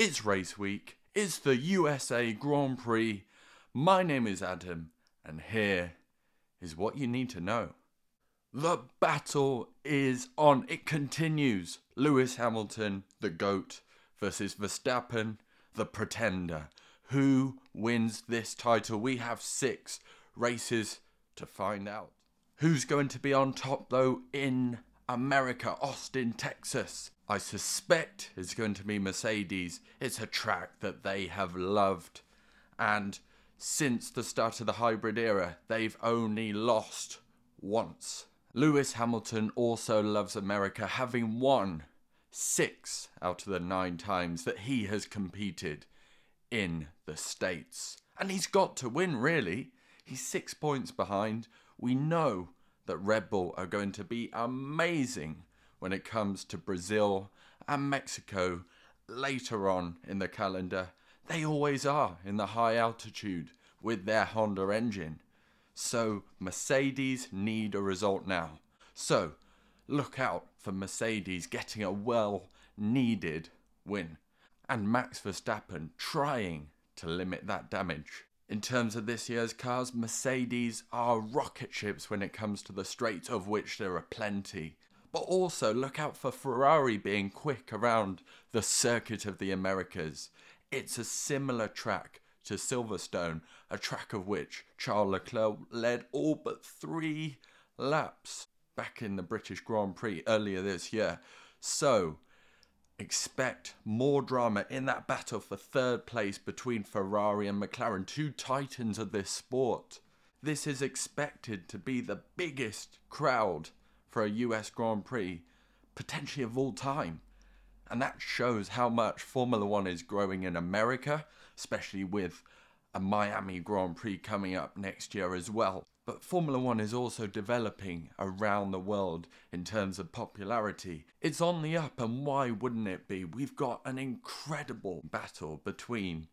It's race week. It's the USA Grand Prix. My name is Adam, and here is what you need to know. The battle is on. It continues. Lewis Hamilton, the GOAT, versus Verstappen, the pretender. Who wins this title? We have six races to find out. Who's going to be on top, though, in America, Austin, Texas? I suspect it's going to be Mercedes. It's a track that they have loved. And since the start of the hybrid era, they've only lost once. Lewis Hamilton also loves America, having won six out of the nine times that he has competed in the States. And he's got to win, really. He's six points behind. We know that Red Bull are going to be amazing when it comes to Brazil and Mexico later on in the calendar. They always are in the high altitude with their Honda engine. So Mercedes need a result now. So look out for Mercedes getting a well needed win. And Max Verstappen trying to limit that damage. In terms of this year's cars, Mercedes are rocket ships when it comes to the straights, of which there are plenty. But also look out for Ferrari being quick around the circuit of the Americas. It's a similar track to Silverstone, a track of which Charles Leclerc led all but three laps back in the British Grand Prix earlier this year. So, expect more drama in that battle for third place between Ferrari and McLaren, two titans of this sport. This is expected to be the biggest crowd for a US Grand Prix, potentially of all time. And that shows how much Formula One is growing in America, especially with a Miami Grand Prix coming up next year as well. But Formula One is also developing around the world in terms of popularity. It's on the up, and why wouldn't it be? We've got an incredible battle between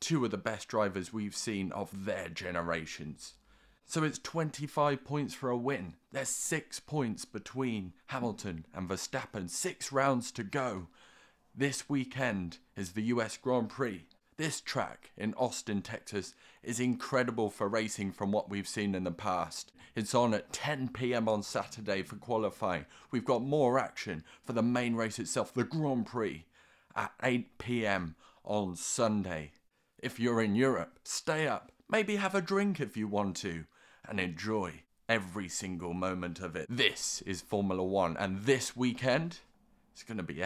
two of the best drivers we've seen of their generations. So it's 25 points for a win. There's six points between Hamilton and Verstappen, six rounds to go. This weekend is the US Grand Prix. This track in Austin, Texas is incredible for racing from what we've seen in the past. It's on at 10 pm on Saturday for qualifying. We've got more action for the main race itself, the Grand Prix, at 8 pm on Sunday. If you're in Europe, stay up, maybe have a drink if you want to and enjoy every single moment of it. This is Formula One, and this weekend it's going to be